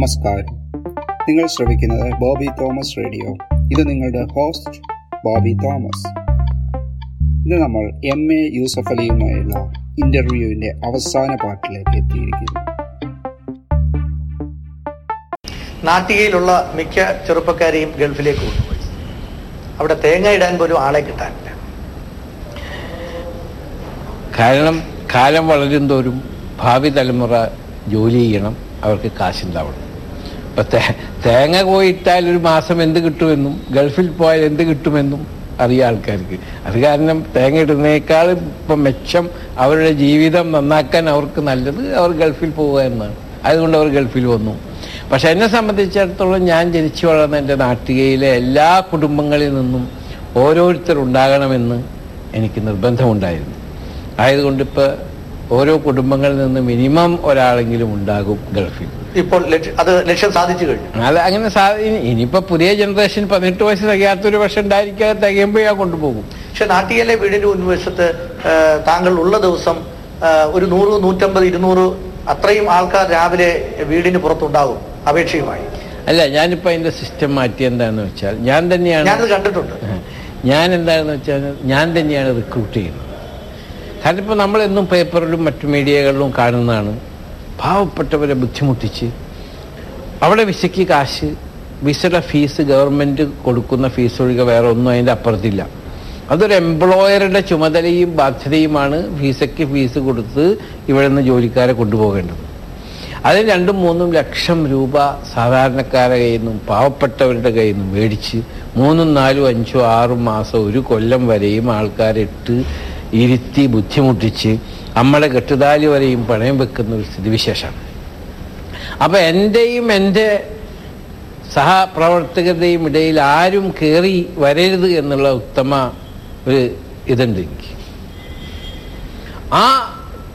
നമസ്കാരം. നിങ്ങൾ ശ്രവിക്കുന്നത് Bobby Thomas radio. ഇത് നിങ്ങളുടെ ഹോസ്റ്റ് ബോബി തോമസ്. ഇന്ന് നമ്മൾ എം എ യൂസഫ് അലിയുമായുള്ള ഇന്റർവ്യൂവിന്റെ അവസാന പാർട്ടിലേക്ക് എത്തിയിരിക്കുന്നു. നാട്ടികയിലുള്ള മിക്ക ചെറുപ്പക്കാരെയും ഗൾഫിലേക്ക് കൊണ്ടുപോയി. അവിടെ തേങ്ങ ഇടാൻ പോലും ആളെ കിട്ടാനില്ല. കാരണം കാലം വളരും തോറും ഭാവി തലമുറ ജോലി ചെയ്യണം അവർക്ക് കാശുണ്ടാവണം. ഇപ്പൊ തേങ്ങ പോയിട്ടാൽ ഒരു മാസം എന്ത് കിട്ടുമെന്നും ഗൾഫിൽ പോയാൽ എന്ത് കിട്ടുമെന്നും അറിയാം ആൾക്കാർക്ക്. അത് കാരണം തേങ്ങ ഇടുന്നേക്കാൾ ഇപ്പം മെച്ചം അവരുടെ ജീവിതം നന്നാക്കാൻ അവർക്ക് നല്ലത് അവർ ഗൾഫിൽ പോവുക എന്നാണ്. അതുകൊണ്ട് അവർ ഗൾഫിൽ വന്നു. പക്ഷെ എന്നെ സംബന്ധിച്ചിടത്തോളം ഞാൻ ജനിച്ചു വളർന്ന എന്റെ നാട്ടികയിലെ എല്ലാ കുടുംബങ്ങളിൽ നിന്നും ഓരോരുത്തർ ഓരോരുത്തരുണ്ടാകണമെന്ന് എനിക്ക് നിർബന്ധമുണ്ടായിരുന്നു. ആയതുകൊണ്ട് ഇപ്പോൾ ഓരോ കുടുംബങ്ങളിൽ നിന്ന് മിനിമം ഒരാളെങ്കിലും ഉണ്ടാകും ഗൾഫിൽ. ഇപ്പോൾ അത് ലക്ഷ്യം സാധിച്ചു കഴിഞ്ഞു. അല്ല അങ്ങനെ ഇനിയിപ്പോ പുതിയ ജനറേഷൻ പതിനെട്ട് വയസ്സ് തികയാത്തൊരു വർഷം ഉണ്ടായിരിക്കാതെ തികയുമ്പോൾ ഞാൻ കൊണ്ടുപോകും. പക്ഷെ നാട്ടികയിലെ വീടിന്റെ മുൻവശത്ത് ആ, താങ്കൾ ഉള്ള ദിവസം ഒരു നൂറ് നൂറ്റമ്പത് ഇരുന്നൂറ് അത്രയും ആൾക്കാർ രാവിലെ വീടിന് പുറത്തുണ്ടാകും അപേക്ഷയുമായി. അല്ല ഞാനിപ്പോ അതിന്റെ സിസ്റ്റം മാറ്റി എന്താന്ന് വെച്ചാൽ ഞാൻ തന്നെയാണ് കണ്ടിട്ടുണ്ട്. ഞാൻ എന്താണെന്ന് വെച്ചാൽ ഞാൻ തന്നെയാണ് റിക്രൂട്ട് ചെയ്യുന്നത്. കാരണം നമ്മളെന്നും പേപ്പറിലും മറ്റു മീഡിയകളിലും കാണുന്നതാണ്. പാവപ്പെട്ടവരെ ബുദ്ധിമുട്ടിച്ച്. അവിടെ വിസയ്ക്ക് കാശ് വിസയുടെ ഫീസ് ഗവൺമെന്റ് കൊടുക്കുന്ന ഫീസ് ഒഴികെ വേറെ ഒന്നും അതിന്റെ അപ്പുറത്തില്ല. അതൊരു എംപ്ലോയറുടെ ചുമതലയും ബാധ്യതയുമാണ് വിസയ്ക്ക് ഫീസ് കൊടുത്ത് ഇവിടെ നിന്ന് ജോലിക്കാരെ കൊണ്ടുപോകേണ്ടത്. അതിന് രണ്ടും മൂന്നും ലക്ഷം രൂപ സാധാരണക്കാരുടെ കയ്യിൽ നിന്നും പാവപ്പെട്ടവരുടെ കയ്യിൽ നിന്നും മേടിച്ച് മൂന്നും നാലും അഞ്ചോ ആറും മാസം ഒരു കൊല്ലം വരെയും ആൾക്കാരിട്ട് ഇരുത്തി ബുദ്ധിമുട്ടിച്ച് നമ്മളെ കെട്ടുതാലി വരെയും പണയം വെക്കുന്ന ഒരു സ്ഥിതിവിശേഷമാണ്. അപ്പൊ എന്റെയും എന്റെ സഹപ്രവർത്തകരുടെയും ഇടയിൽ ആരും കയറി വരരുത് എന്നുള്ള ഉത്തമ ഒരു ഇതുണ്ട് എനിക്ക്. ആ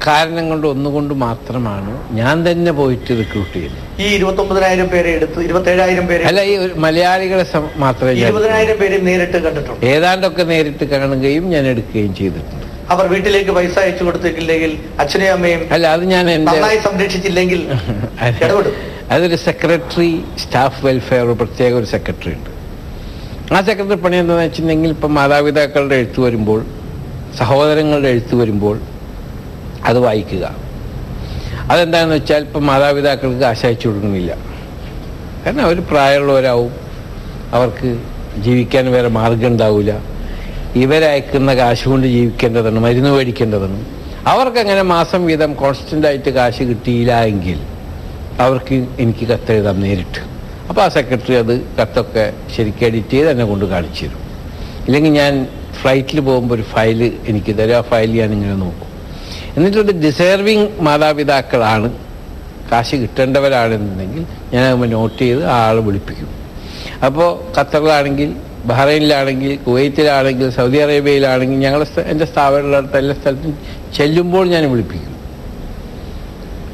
കാരണം കൊണ്ട് ഒന്നുകൊണ്ട് മാത്രമാണ് ഞാൻ തന്നെ പോയിട്ട് റിക്രൂട്ട് ചെയ്യുന്നത്. ഈ ഇരുപത്തൊമ്പതിനായിരം പേരെ എടുത്ത് ഇരുപത്തേഴായിരം പേരെ അല്ല ഈ ഒരു മലയാളികളെ മാത്രമേ ഇരുപതിനായിരം പേരെ നേരിട്ട് കണ്ടിട്ടുണ്ട് ഏതാണ്ടൊക്കെ നേരിട്ട് കാണുകയും ഞാൻ എടുക്കുകയും ചെയ്തിട്ടുണ്ട്. അവർ വീട്ടിലേക്ക് പൈസ അയച്ചു കൊടുത്തിട്ടില്ലെങ്കിൽ അച്ഛനെയും അമ്മയും അല്ല അത് ഞാൻ നന്നായി സംരക്ഷിച്ചില്ലെങ്കിൽ ഇടപെടും. അതൊരു സെക്രട്ടറി സ്റ്റാഫ് വെൽഫെയർ പ്രത്യേക ഒരു സെക്രട്ടറി ഉണ്ട്. ആ സെക്രട്ടറി പണി എന്താണെന്ന് വെച്ചിട്ടുണ്ടെങ്കിൽ ഇപ്പം മാതാപിതാക്കളുടെ എഴുത്ത് വരുമ്പോൾ സഹോദരങ്ങളുടെ എഴുത്ത് വരുമ്പോൾ അത് വായിക്കുക. അതെന്താണെന്ന് വെച്ചാൽ ഇപ്പം മാതാപിതാക്കൾക്ക് കാശ് അയച്ചു കൊടുക്കുന്നില്ല. കാരണം അവർ പ്രായമുള്ളവരാവും. അവർക്ക് ജീവിക്കാൻ വേറെ മാർഗം ഉണ്ടാവില്ല. ഇവരയക്കുന്ന കാശ് കൊണ്ട് ജീവിക്കേണ്ടതാണ് മരുന്ന് മേടിക്കേണ്ടതാണ് അവർക്കങ്ങനെ മാസം വീതം കോൺസ്റ്റന്റ് ആയിട്ട് കാശ് കിട്ടിയില്ല എങ്കിൽ അവർക്ക് എനിക്ക് കത്തെഴുതാം നേരിട്ട്. അപ്പോൾ ആ സെക്രട്ടറി അത് കത്തൊക്കെ ശരിക്കും എഡിറ്റ് ചെയ്ത് എന്നെ കൊണ്ട് കാണിച്ചു തരും. ഇല്ലെങ്കിൽ ഞാൻ ഫ്ലൈറ്റിൽ പോകുമ്പോൾ ഒരു ഫയൽ എനിക്ക് തരും. ആ ഫയൽ ഞാൻ ഇങ്ങനെ നോക്കും. എന്നിട്ടൊരു ഡിസേർവിങ് മാതാപിതാക്കളാണ്. കാശ് കിട്ടേണ്ടവരാണെന്നുണ്ടെങ്കിൽ ഞാൻ നോട്ട് ചെയ്ത് ആ ആൾ വിളിപ്പിക്കും. അപ്പോൾ ഖത്തറിലാണെങ്കിൽ ബഹ്റൈനിലാണെങ്കിൽ കുവൈറ്റിലാണെങ്കിൽ സൗദി അറേബ്യയിലാണെങ്കിൽ സ്ഥ- എന്റെ സ്ഥാപനമുള്ള എല്ലാ സ്ഥലത്തും ചെല്ലുമ്പോൾ ഞാൻ വിളിപ്പിക്കും.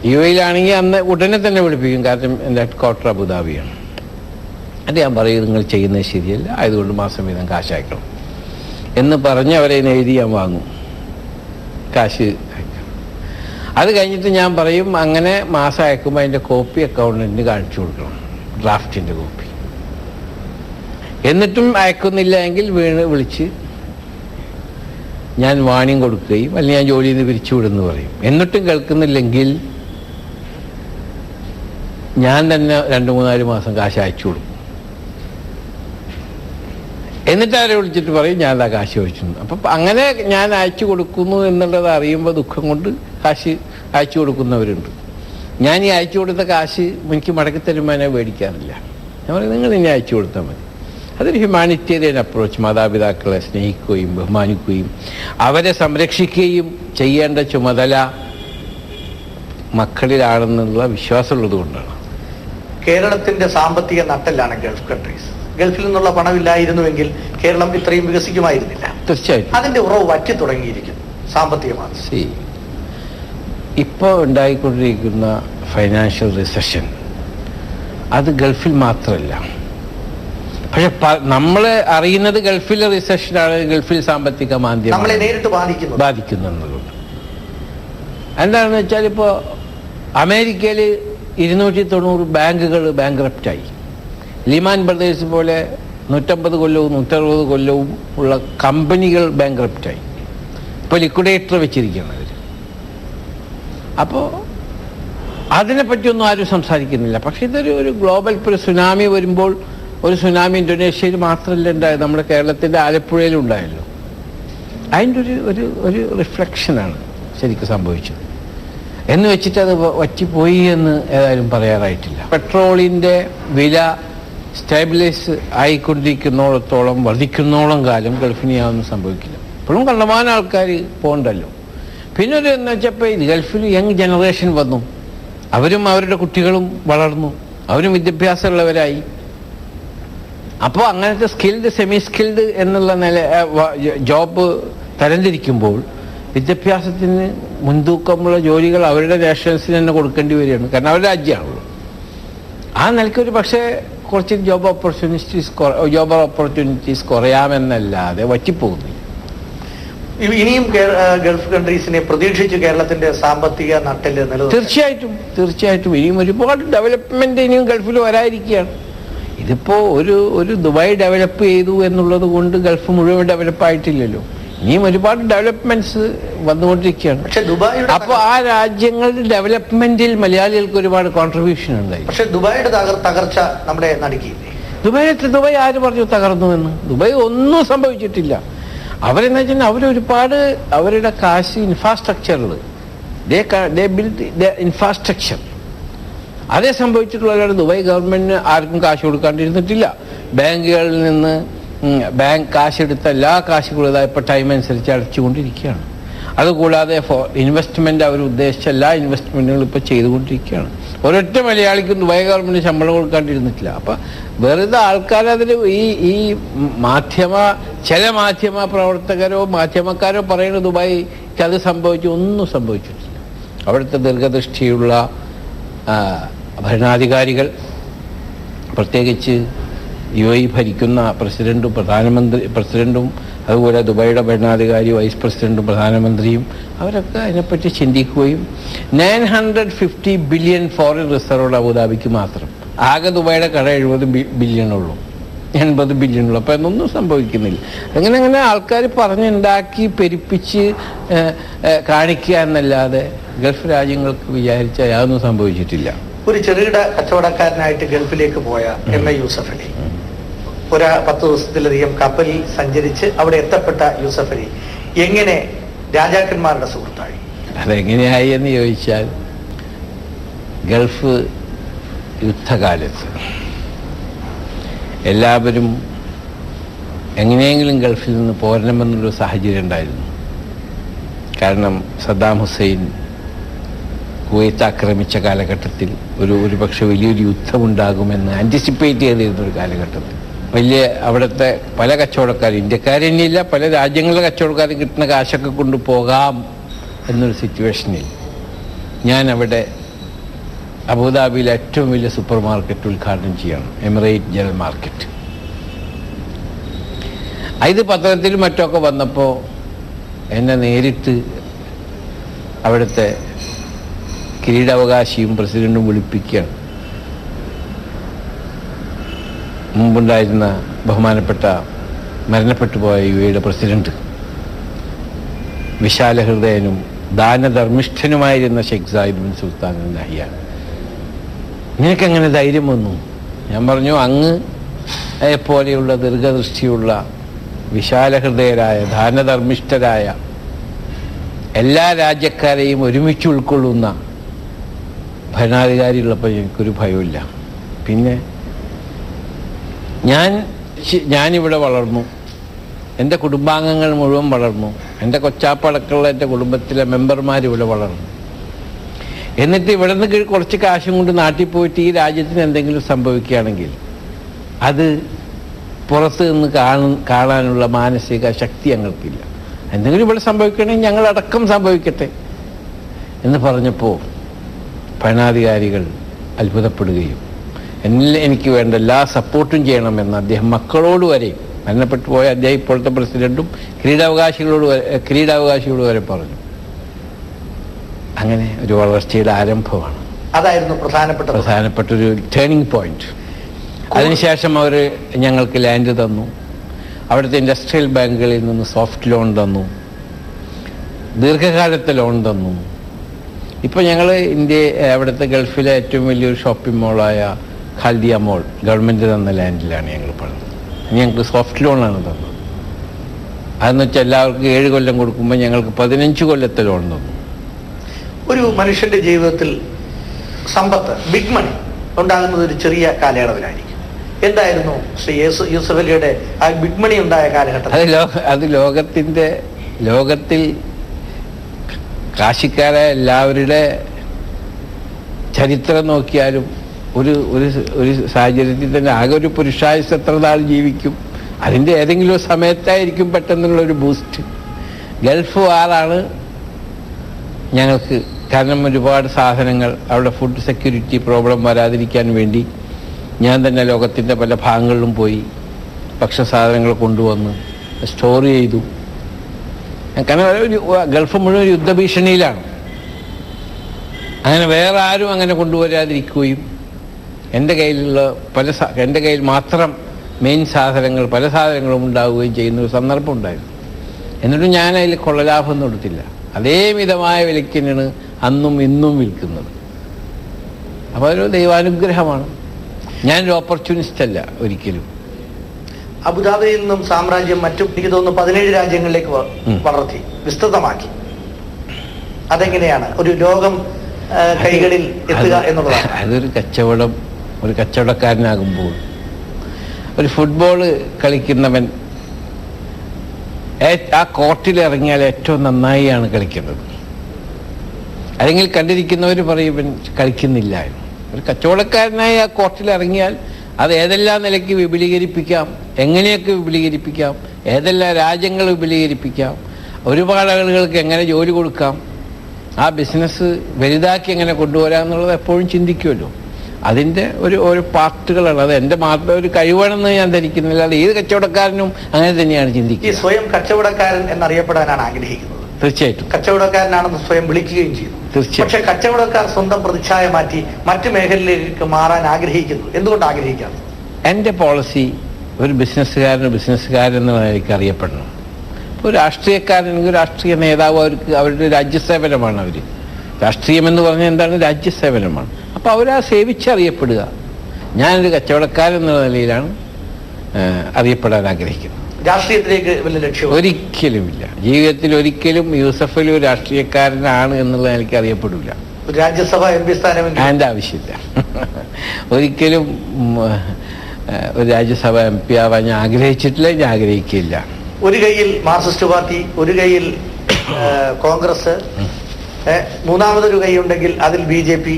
യു എയിലാണെങ്കിൽ അന്ന് ഉടനെ തന്നെ വിളിപ്പിക്കും കാരണം എന്റെ ഹെഡ് ക്വാർട്ടർ അബുദാബിയാണ്. അത് ഞാൻ പറയും നിങ്ങൾ ചെയ്യുന്നത് ശരിയല്ല ആയതുകൊണ്ട് മാസം വീതം കാശ് അയക്കണം. എന്ന് പറഞ്ഞ് അവരെ എഴുതി ഞാൻ വാങ്ങും. കാശ് അത് കഴിഞ്ഞിട്ട് ഞാൻ പറയും അങ്ങനെ മാസം അയക്കുമ്പോൾ അതിന്റെ കോപ്പി അക്കൗണ്ടന്റിന് കാണിച്ചു കൊടുക്കണം ഡ്രാഫ്റ്റിന്റെ കോപ്പി. എന്നിട്ടും അയക്കുന്നില്ല എങ്കിൽ വീണ് വിളിച്ച് ഞാൻ വാണിയും കൊടുക്കുകയും അല്ലെങ്കിൽ ഞാൻ ജോലിയിൽ നിന്ന് പിരിച്ചുവിടുന്നു പറയും. എന്നിട്ടും കേൾക്കുന്നില്ലെങ്കിൽ ഞാൻ തന്നെ രണ്ട് മൂന്നാൽ മാസം കാശ് അയച്ചു കൊടുക്കും. എന്നിട്ട് അവരെ വിളിച്ചിട്ട് പറയും? ഞാൻ ആ കാശ് ചോദിച്ചു അപ്പം അങ്ങനെ ഞാൻ അയച്ചു കൊടുക്കുന്നു എന്നുള്ളത് അറിയുമ്പോൾ ദുഃഖം കൊണ്ട് കാശ് അയച്ചു കൊടുക്കുന്നവരുണ്ട്. ഞാൻ ഈ അയച്ചു കൊടുത്ത കാശ് എനിക്ക് മടക്കി തരുമ്പോൾ എന്നെ മേടിക്കാറില്ല. ഞാൻ പറയും നിങ്ങൾ ഇനി അയച്ചു കൊടുത്താൽ മതി. അതൊരു ഹ്യൂമാനിറ്റേറിയൻ അപ്രോച്ച് മാതാപിതാക്കളെ സ്നേഹിക്കുകയും ബഹുമാനിക്കുകയും അവരെ സംരക്ഷിക്കുകയും ചെയ്യേണ്ട ചുമതല മക്കളിലാണെന്നുള്ള വിശ്വാസമുള്ളത് കൊണ്ടാണ്. കേരളത്തിന്റെ സാമ്പത്തിക നട്ടെല്ലാണ് ഗൾഫ് കൺട്രീസ് ഗൾഫിൽ നിന്നുള്ള പണമില്ലായിരുന്നുവെങ്കിൽ കേരളം ഇത്രയും വികസിക്കുമായിരുന്നില്ല. തീർച്ചയായിട്ടും. അതിന്റെ ഉറവ് വറ്റി തുടങ്ങിയിരിക്കുന്നു സാമ്പത്തികമാണ് സി. ഇപ്പോൾ ഉണ്ടായിക്കൊണ്ടിരിക്കുന്ന ഫൈനാൻഷ്യൽ റിസഷൻ അത് ഗൾഫിൽ മാത്രമല്ല പക്ഷെ നമ്മൾ അറിയുന്നത് ഗൾഫിലെ റിസഷനാണ് ഗൾഫിൽ സാമ്പത്തിക നമ്മളെ മാന്ദ്യം നേരിട്ട് ബാധിക്കുന്നു എന്താണെന്ന് വെച്ചാൽ ഇപ്പോ അമേരിക്കയിൽ ഇരുന്നൂറ്റി തൊണ്ണൂറ് ബാങ്കുകൾ ബാങ്ക്രപ്റ്റായി. ലിമാൻ ബ്രദേഴ്സ് പോലെ നൂറ്റമ്പത് കൊല്ലവും നൂറ്ററുപത് കൊല്ലവും ഉള്ള കമ്പനികൾ ബാങ്ക്രപ്റ്റായി. ഇപ്പോൾ ലിക്വിഡേറ്റർ വെച്ചിരിക്കുകയാണ് അവർ അപ്പോൾ അതിനെപ്പറ്റിയൊന്നും ആരും സംസാരിക്കുന്നില്ല. പക്ഷെ ഇതൊരു ഒരു ഗ്ലോബൽ ഒരു സുനാമി വരുമ്പോൾ ഒരു സുനാമി ഇന്തോനേഷ്യയിൽ മാത്രമല്ല ഉണ്ടായത്. നമ്മുടെ കേരളത്തിന്റെ ആലപ്പുഴയിലും ഉണ്ടായല്ലോ. അതിന്റെ ഒരു ഒരു ഒരു റിഫ്ലക്ഷനാണ് ശരിക്കും സംഭവിച്ചത്. എന്ന് വെച്ചിട്ട് അത് വറ്റിപ്പോയി എന്ന് ഏതായാലും പറയാറായിട്ടില്ല. പെട്രോളിന്റെ വില സ്റ്റേബിലൈസ് ആയിക്കൊണ്ടിരിക്കുന്നോളത്തോളം വർദ്ധിക്കുന്നോളം കാലം ഗൾഫിന് യാതൊന്നും സംഭവിക്കില്ല. ഇപ്പോഴും കണ്ടമാന ആൾക്കാർ പോകണ്ടല്ലോ. പിന്നെ ഒരു എന്ന് വെച്ചപ്പോൾ ഗൾഫിൽ യങ് ജനറേഷൻ വന്നു. അവരും അവരുടെ കുട്ടികളും വളർന്നു. അവരും വിദ്യാഭ്യാസമുള്ളവരായി. അപ്പോൾ അങ്ങനത്തെ സ്കിൽഡ് സെമി സ്കിൽഡ് എന്നുള്ള നില ജോബ് തരംതിരിക്കുമ്പോൾ വിദ്യാഭ്യാസത്തിന് മുൻതൂക്കമുള്ള ജോലികൾ അവരുടെ നാഷണൽസിന് തന്നെ കൊടുക്കേണ്ടി വരികയാണ്. കാരണം അവരുടെ രാജ്യമാണല്ലോ ആ നിലയ്ക്ക് ഒരു പക്ഷേ കുറച്ച് ജോബ് ഓപ്പർച്യൂണിറ്റീസ് ജോബ് ഓപ്പർച്യൂണിറ്റീസ് കുറയാമെന്നല്ലാതെ വറ്റിപ്പോകുന്നില്ല. ഇനിയും ഗൾഫ് കൺട്രീസിനെ പ്രതീക്ഷിച്ച് കേരളത്തിന്റെ സാമ്പത്തിക നട്ടിൽ നിലനിർത്തും. തീർച്ചയായിട്ടും തീർച്ചയായിട്ടും. ഇനിയും ഒരുപാട് ഡെവലപ്മെന്റ് ഇനിയും ഗൾഫിൽ വരാതിരിക്കുകയാണ്. ഇതിപ്പോ ഒരു ഒരു ദുബായ് ഡെവലപ്പ് ചെയ്തു എന്നുള്ളത് കൊണ്ട് ഗൾഫ് മുഴുവൻ ഡെവലപ്പ് ആയിട്ടില്ലല്ലോ. ഇനിയും ഒരുപാട് ഡെവലപ്മെന്റ്സ് വന്നുകൊണ്ടിരിക്കുകയാണ്. പക്ഷെ ദുബായ് അപ്പോൾ ആ രാജ്യങ്ങളുടെ ഡെവലപ്മെന്റിൽ മലയാളികൾക്ക് ഒരുപാട് കോൺട്രിബ്യൂഷൻ ഉണ്ടായി. പക്ഷെ ദുബായിയുടെ തകർ തകർച്ച നമ്മുടെ നടുക്കിയില്ലേ? ദുബായ് ദുബായ് ആര് പറഞ്ഞു തകർന്നു എന്ന്? ദുബായ് ഒന്നും സംഭവിച്ചിട്ടില്ല. അവരെന്ന് വെച്ചാൽ അവരൊരുപാട് അവരുടെ കാശ് ഇൻഫ്രാസ്ട്രക്ചറിൽ ദേ ബിൽഡ് ഇൻഫ്രാസ്ട്രക്ചർ അതേ സംഭവിച്ചിട്ടുള്ള ദുബായ് ഗവൺമെന്റിന് ആർക്കും കാശ് കൊടുക്കാണ്ടിരുന്നിട്ടില്ല. ബാങ്കുകളിൽ നിന്ന് ബാങ്ക് കാശെടുത്ത എല്ലാ കാശുകളും ഇതാ ഇപ്പോൾ ടൈം അനുസരിച്ച് അടച്ചുകൊണ്ടിരിക്കുകയാണ്. അതുകൂടാതെ ഇൻവെസ്റ്റ്മെന്റ് അവർ ഉദ്ദേശിച്ച എല്ലാ ഇൻവെസ്റ്റ്മെന്റുകളും ഇപ്പോൾ ചെയ്തുകൊണ്ടിരിക്കുകയാണ്. ഒരൊറ്റ മലയാളിക്കും ദുബായ് ഗവൺമെന്റ് ശമ്പളം കൊടുക്കാണ്ടിരുന്നിട്ടില്ല. അപ്പൊ വെറുതെ ആൾക്കാരതിൽ ഈ ഈ മാധ്യമ ചില മാധ്യമ പ്രവർത്തകരോ മാധ്യമക്കാരോ പറയുന്ന ദുബായിക്ക് അത് സംഭവിച്ചു ഒന്നും സംഭവിച്ചിട്ടില്ല. അവിടുത്തെ ദീർഘദൃഷ്ടിയുള്ള ഭരണാധികാരികൾ പ്രത്യേകിച്ച് യു എ ഭരിക്കുന്ന പ്രസിഡന്റും പ്രധാനമന്ത്രി പ്രസിഡന്റും അതുപോലെ ദുബായിയുടെ ഭരണാധികാരി വൈസ് പ്രസിഡന്റും പ്രധാനമന്ത്രിയും അവരൊക്കെ അതിനെപ്പറ്റി ചിന്തിക്കുകയും nine hundred fifty billion foreign reserve അബുദാബിക്ക് മാത്രം. ആകെ ദുബായിയുടെ കട എഴുപത് ബില്യൺ ഉള്ളൂ എൺപത് ബില്യൺ ഉള്ളൂ അപ്പം അതൊന്നും സംഭവിക്കുന്നില്ല. അങ്ങനെ അങ്ങനെ ആൾക്കാർ പറഞ്ഞുണ്ടാക്കി പെരുപ്പിച്ച് കാണിക്കുക എന്നല്ലാതെ ഗൾഫ് രാജ്യങ്ങൾക്ക് വിചാരിച്ചാൽ യാതൊന്നും സംഭവിച്ചിട്ടില്ല. ഒരു ചെറുകിട കച്ചവടക്കാരനായിട്ട് ഗൾഫിലേക്ക് പോയ എം എ യൂസഫ് അലി ഒരു പത്ത് ദിവസത്തിലധികം കപ്പലിൽ സഞ്ചരിച്ച് അവിടെ എത്തപ്പെട്ട യൂസഫലി. അലി എങ്ങനെ രാജാക്കന്മാരുടെ സുഹൃത്തായി? അതെങ്ങനെയായി എന്ന് ചോദിച്ചാൽ ഗൾഫ് യുദ്ധകാലത്ത് എല്ലാവരും എങ്ങനെയെങ്കിലും ഗൾഫിൽ നിന്ന് പോരണമെന്നുള്ളൊരു സാഹചര്യം ഉണ്ടായിരുന്നു. കാരണം സദ്ദാം ഹുസൈൻ കുവൈത്ത് ആക്രമിച്ച കാലഘട്ടത്തിൽ ഒരു ഒരു പക്ഷെ വലിയൊരു യുദ്ധമുണ്ടാകുമെന്ന് ആന്റിസിപ്പേറ്റ് ചെയ്തിരുന്ന ഒരു കാലഘട്ടത്തിൽ. വലിയ അവിടുത്തെ പല കച്ചവടക്കാരും ഇന്ത്യക്കാർ തന്നെയില്ല പല രാജ്യങ്ങളിലെ കച്ചവടക്കാർ കിട്ടുന്ന കാശൊക്കെ കൊണ്ട് പോകാം എന്നൊരു സിറ്റുവേഷനിൽ ഞാൻ അവിടെ അബുദാബിയിലെ ഏറ്റവും വലിയ സൂപ്പർ മാർക്കറ്റ് ഉദ്ഘാടനം ചെയ്യണം എമിറേറ്റ് ജനറൽ മാർക്കറ്റ് ഇത് പത്രത്തിൽ മറ്റൊക്കെ വന്നപ്പോൾ എന്നെ നേരിട്ട് അവിടുത്തെ കിരീടാവകാശിയും പ്രസിഡന്റും വിളിപ്പിക്കുകയാണ്. മുമ്പുണ്ടായിരുന്ന ബഹുമാനപ്പെട്ട മരണപ്പെട്ടു പോയ യു എയുടെ പ്രസിഡന്റ് വിശാലഹൃദയനും ദാനധർമ്മിഷ്ഠനുമായിരുന്ന ഷെയ്ഖ് സായിദ് ബിൻ സുൽത്താൻ നഹിയാണ് നിനക്കങ്ങനെ ധൈര്യം വന്നു? ഞാൻ പറഞ്ഞു അങ്ങ് പോലെയുള്ള ദീർഘദൃഷ്ടിയുള്ള വിശാലഹൃദയരായ ദാനധർമ്മിഷ്ഠരായ എല്ലാ രാജ്യക്കാരെയും ഒരുമിച്ച് ഉൾക്കൊള്ളുന്ന ഭരണാധികാരിയുള്ളപ്പോൾ എനിക്കൊരു ഭയമില്ല പിന്നെ ഞാൻ ഞാനിവിടെ വളർന്നു. എന്റെ കുടുംബാംഗങ്ങൾ മുഴുവൻ വളർന്നു. എന്റെ കൊച്ചാപ്പടക്കമുള്ള എന്റെ കുടുംബത്തിലെ മെമ്പർമാർ ഇവിടെ വളർന്നു. എന്നിട്ട് ഇവിടെ നിന്ന് കുറച്ച് കാശും കൊണ്ട് നാട്ടിൽ പോയിട്ട് ഈ രാജ്യത്തിന് എന്തെങ്കിലും സംഭവിക്കുകയാണെങ്കിൽ അത് പുറത്ത് നിന്ന് കാണു കാണാനുള്ള മാനസിക ശക്തി ഞങ്ങൾക്കില്ല. എന്തെങ്കിലും ഇവിടെ സംഭവിക്കണമെങ്കിൽ ഞങ്ങളടക്കം സംഭവിക്കട്ടെ എന്ന് പറഞ്ഞപ്പോൾ ഭരണാധികാരികൾ അത്ഭുതപ്പെടുകയും എന്നിൽ എനിക്ക് വേണ്ട എല്ലാ സപ്പോർട്ടും ചെയ്യണമെന്ന് അദ്ദേഹം മക്കളോട് വരെ മരണപ്പെട്ടു പോയ അദ്ദേഹം ഇപ്പോഴത്തെ പ്രസിഡന്റും കിരീടാവകാശികളോട് വരെ കിരീടാവകാശികളോട് വരെ പറഞ്ഞു. അങ്ങനെ ഒരു വളർച്ചയുടെ ആരംഭമാണ്. അതായിരുന്നു പ്രധാനപ്പെട്ട പ്രധാനപ്പെട്ട ഒരു ടേണിംഗ് പോയിന്റ് അതിനുശേഷം അവർ ഞങ്ങൾക്ക് ലാൻഡ് തന്നു. അവിടുത്തെ ഇൻഡസ്ട്രിയൽ ബാങ്കുകളിൽ നിന്ന് സോഫ്റ്റ് ലോൺ തന്നു. ദീർഘകാലത്തെ ലോൺ തന്നു. ഇപ്പോൾ ഞങ്ങൾ ഇന്ത്യ അവിടുത്തെ ഗൾഫിലെ ഏറ്റവും വലിയൊരു ഷോപ്പിംഗ് മോളായ ഖാൽദിയ മോൾ ഗവൺമെന്റ് തന്ന ലാൻഡിലാണ് ഞങ്ങൾ പണിത്. ഞങ്ങൾക്ക് സോഫ്റ്റ് ലോണാണ് തന്നത്. അതെന്ന് വെച്ചാൽ എല്ലാവർക്കും ഏഴ് കൊല്ലം കൊടുക്കുമ്പോൾ ഞങ്ങൾക്ക് പതിനഞ്ച് കൊല്ലത്തെ ലോൺ തന്നു. ഒരു മനുഷ്യന്റെ ജീവിതത്തിൽ സമ്പത്ത് ബിഗ് മണി ഉണ്ടാകുന്നത് ഒരു ചെറിയ കാലയളവിലായിരിക്കും. എന്തായിരുന്നു ശ്രീ യേസു യൂസഫ് അലിയുടെ ആ ബിഗ് മണി ഉണ്ടായ കാലഘട്ടം അത് ലോക അത് ലോകത്തിന്റെ ലോകത്തിൽ കാശിക്കാരെ എല്ലാവരുടെ ചരിത്രം നോക്കിയാലും ഒരു ഒരു ഒരു സാഹചര്യത്തിൽ തന്നെ ആകെ ഒരു പുരുഷായുസ് എത്ര നാൾ ജീവിക്കും? അതിന്റെ ഏതെങ്കിലും സമയത്തായിരിക്കും പെട്ടെന്നുള്ള ഒരു ബൂസ്റ്റ് ഗൾഫ് വാറാണ് ഞങ്ങൾക്ക് കാരണം ഒരുപാട് സാധനങ്ങൾ അവിടെ ഫുഡ് സെക്യൂരിറ്റി പ്രോബ്ലം വരാതിരിക്കാൻ വേണ്ടി ഞാൻ തന്നെ ലോകത്തിന്റെ പല ഭാഗങ്ങളിലും പോയി ഭക്ഷ്യസാധനങ്ങൾ കൊണ്ടുവന്ന് സ്റ്റോർ ചെയ്തു. കാരണം ഗൾഫ് മുഴുവൻ യുദ്ധഭീഷണിയിലാണ്. അങ്ങനെ വേറെ ആരും അങ്ങനെ കൊണ്ടുവരാതിരിക്കുകയും എന്റെ കയ്യിലുള്ള പല എന്റെ കയ്യിൽ മാത്രം മെയിൻ സാധനങ്ങൾ പല സാധനങ്ങളും ഉണ്ടാവുകയും ചെയ്യുന്ന ഒരു സന്ദർഭം ഉണ്ടായിരുന്നു. എന്നിട്ടും ഞാൻ അതിൽ കൊള്ളലാഭമൊന്നും എടുത്തില്ല. അതേ മിതമായ വിലക്കിനാണ് അന്നും ഇന്നും വിൽക്കുന്നത്. അപ്പോൾ അതൊരു ദൈവാനുഗ്രഹമാണ്. ഞാനൊരു ഓപ്പർച്യൂണിസ്റ്റ് അല്ല ഒരിക്കലും. അബുദാബിയിൽ നിന്നും സാമ്രാജ്യം മറ്റു എനിക്ക് തോന്നുന്നു പതിനേഴ് രാജ്യങ്ങളിലേക്ക്. വളർത്തി വിസ്തൃതമാക്കി. അതെങ്ങനെയാണ്? ഒരു ലോകം കൈകളിൽ എത്തുക എന്നുള്ളതാണ്. അതൊരു കച്ചവടം ഒരു കച്ചവടക്കാരനാകുമ്പോൾ. ഒരു ഫുട്ബോൾ കളിക്കുന്നവൻ ആ കോർട്ടിൽ ഇറങ്ങിയാൽ ഏറ്റവും നന്നായിയാണ് കളിക്കുന്നത്. അല്ലെങ്കിൽ കണ്ടിരിക്കുന്നവർ പറയും ഇവൻ കളിക്കുന്നില്ല. ഒരു കച്ചവടക്കാരനായി ആ കോർട്ടിൽ ഇറങ്ങിയാൽ അത് ഏതെല്ലാം നിലയ്ക്ക് വിപുലീകരിപ്പിക്കാം? എങ്ങനെയൊക്കെ വിപുലീകരിപ്പിക്കാം? ഏതെല്ലാം രാജ്യങ്ങൾ വിപുലീകരിപ്പിക്കാം? ഒരുപാട് ആളുകൾക്ക് എങ്ങനെ ജോലി കൊടുക്കാം? ആ ബിസിനസ് വലുതാക്കി എങ്ങനെ കൊണ്ടുവരാം എന്നുള്ളത് എപ്പോഴും ചിന്തിക്കുമല്ലോ. അതിന്റെ ഒരു ഒരു പാർട്ടുകളാണ്. അത് എന്റെ മാത്രം ഒരു കഴിവാണെന്ന് ഞാൻ ധരിക്കുന്നില്ല. അത് ഏത് കച്ചവടക്കാരനും അങ്ങനെ തന്നെയാണ് ഈ ചിന്തിക്കുക. സ്വയം കച്ചവടക്കാരൻ എന്നറിയപ്പെടാനാണ് ആഗ്രഹിക്കുന്നത്. തീർച്ചയായിട്ടും. കച്ചവടക്കാരനാണെന്ന് സ്വയം വിളിക്കുകയും ചെയ്തു. പക്ഷെ കച്ചവടക്കാർ സ്വന്തം പ്രതിച്ഛായ മാറ്റി മറ്റു മേഖലയിലേക്ക് മാറാൻ ആഗ്രഹിക്കുന്നു. എന്തുകൊണ്ട് ആഗ്രഹിക്കാം എന്റെ പോളിസി ഒരു ബിസിനസ്സുകാരന് ബിസിനസ്സുകാരൻ എന്ന നിലയ്ക്ക് അറിയപ്പെടണം ഇപ്പോൾ രാഷ്ട്രീയക്കാരനെങ്കിൽ രാഷ്ട്രീയ നേതാവ് അവർക്ക് അവരുടെ രാജ്യസേവനമാണ് അവർ. രാഷ്ട്രീയം എന്ന് പറഞ്ഞാൽ എന്താണ്? രാജ്യസേവനമാണ്. അപ്പോൾ അവരാ സേവിച്ചറിയപ്പെടുക. ഞാനൊരു കച്ചവടക്കാരൻ എന്നുള്ള നിലയിലാണ് അറിയപ്പെടാൻ ആഗ്രഹിക്കുന്നത്. രാഷ്ട്രീയത്തിലേക്ക് വല്ല ലക്ഷ്യം ഒരിക്കലുമില്ല. ജീവിതത്തിൽ ഒരിക്കലും യൂസഫ് അലി ഒരു രാഷ്ട്രീയക്കാരനാണ് എന്നുള്ളത് എനിക്ക് അറിയപ്പെടില്ല രാജ്യസഭ എം പി സ്ഥാനം അതിന്റെ ആവശ്യമില്ല. ഒരിക്കലും ഒരു രാജ്യസഭ എം പി ആവാൻ ഞാൻ ആഗ്രഹിച്ചിട്ടില്ല ഞാൻ ആഗ്രഹിക്കില്ല. ഒരു കയ്യിൽ മാർക്സിസ്റ്റ് പാർട്ടി ഒരു കയ്യിൽ കോൺഗ്രസ് മൂന്നാമതൊരു കൈ ഉണ്ടെങ്കിൽ അതിൽ ബി ജെ പി.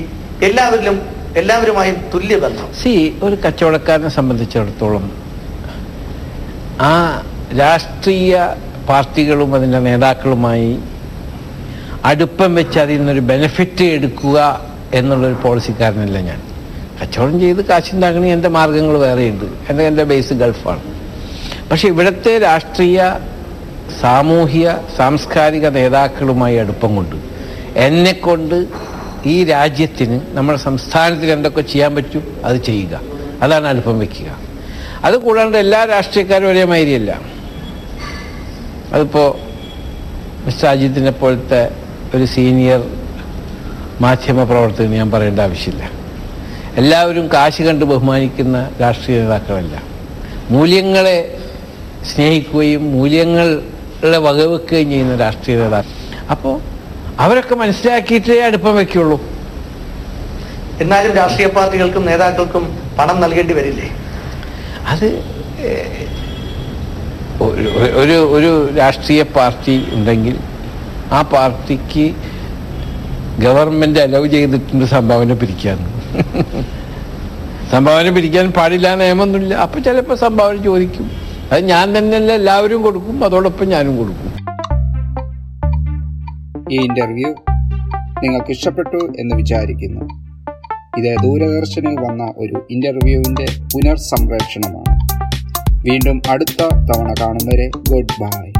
എല്ലാവരിലും എല്ലാവരുമായും തുല്യ ബന്ധം സി ഒരു കച്ചവടക്കാരനെ സംബന്ധിച്ചിടത്തോളം ആ രാഷ്ട്രീയ പാർട്ടികളും അതിന്റെ നേതാക്കളുമായി അടുപ്പം വെച്ച് അതിൽ നിന്നൊരു ബെനിഫിറ്റ് എടുക്കുക എന്നുള്ളൊരു പോളിസിക്കാരനല്ല ഞാൻ. കച്ചവടം ചെയ്ത് കാശുണ്ടാക്കണ എന്റെ മാർഗങ്ങൾ വേറെയുണ്ട്. എന്റെ എന്റെ ബേസ് ഗൾഫാണ്. പക്ഷെ ഇവിടുത്തെ രാഷ്ട്രീയ സാമൂഹിക സാംസ്കാരിക നേതാക്കളുമായി അടുപ്പം കൊണ്ട് എന്നെ കൊണ്ട് ഈ രാജ്യത്തിന് നമ്മുടെ സംസ്ഥാനത്തിന് എന്തൊക്കെ ചെയ്യാൻ പറ്റും അത് ചെയ്യുക. അതാണ് അടുപ്പം വെക്കുക. അത് കൂടാണ്ട് എല്ലാ രാഷ്ട്രീയക്കാരും ഒരേ മാതിരിയല്ല. അതിപ്പോ മിസ്റ്റർ അജിത്തിനെ പോലത്തെ ഒരു സീനിയർ മാധ്യമ പ്രവർത്തകന് ഞാൻ പറയേണ്ട ആവശ്യമില്ല. എല്ലാവരും കാശ് കണ്ട് ബഹുമാനിക്കുന്ന രാഷ്ട്രീയ നേതാക്കളല്ല. മൂല്യങ്ങളെ സ്നേഹിക്കുകയും മൂല്യങ്ങളെ വകവെക്കുകയും ചെയ്യുന്ന രാഷ്ട്രീയ നേതാക്കൾ. അപ്പോൾ അവരൊക്കെ മനസ്സിലാക്കിയിട്ടേ അടുപ്പം വയ്ക്കുള്ളൂ. എന്നാലും രാഷ്ട്രീയ പാർട്ടികൾക്കും നേതാക്കൾക്കും പണം നൽകേണ്ടി വരില്ലേ? അത് ഒരു ഒരു രാഷ്ട്രീയ പാർട്ടി ഉണ്ടെങ്കിൽ ആ പാർട്ടിക്ക് ഗവൺമെന്റ് അലവ് ചെയ്തിട്ടുണ്ട് സംഭാവന പിരിക്കാൻ. സംഭാവന പിരിക്കാൻ പാടില്ല നിയമമൊന്നുമില്ല. അപ്പം ചിലപ്പോൾ സംഭാവന ചോദിക്കും. അത് ഞാൻ തന്നെയല്ല എല്ലാവരും കൊടുക്കും. അതോടൊപ്പം ഞാനും കൊടുക്കും. ഈ ഇന്റർവ്യൂ നിങ്ങൾക്ക് ഇഷ്ടപ്പെട്ടു എന്ന് വിചാരിക്കുന്നു. ഇത് ദൂരദർശനിൽ വന്ന ഒരു ഇന്റർവ്യൂവിന്റെ പുനർസംപ്രേഷണമാണ്. വീണ്ടും അടുത്ത തവണ കാണും വരെ ഗുഡ് ബൈ.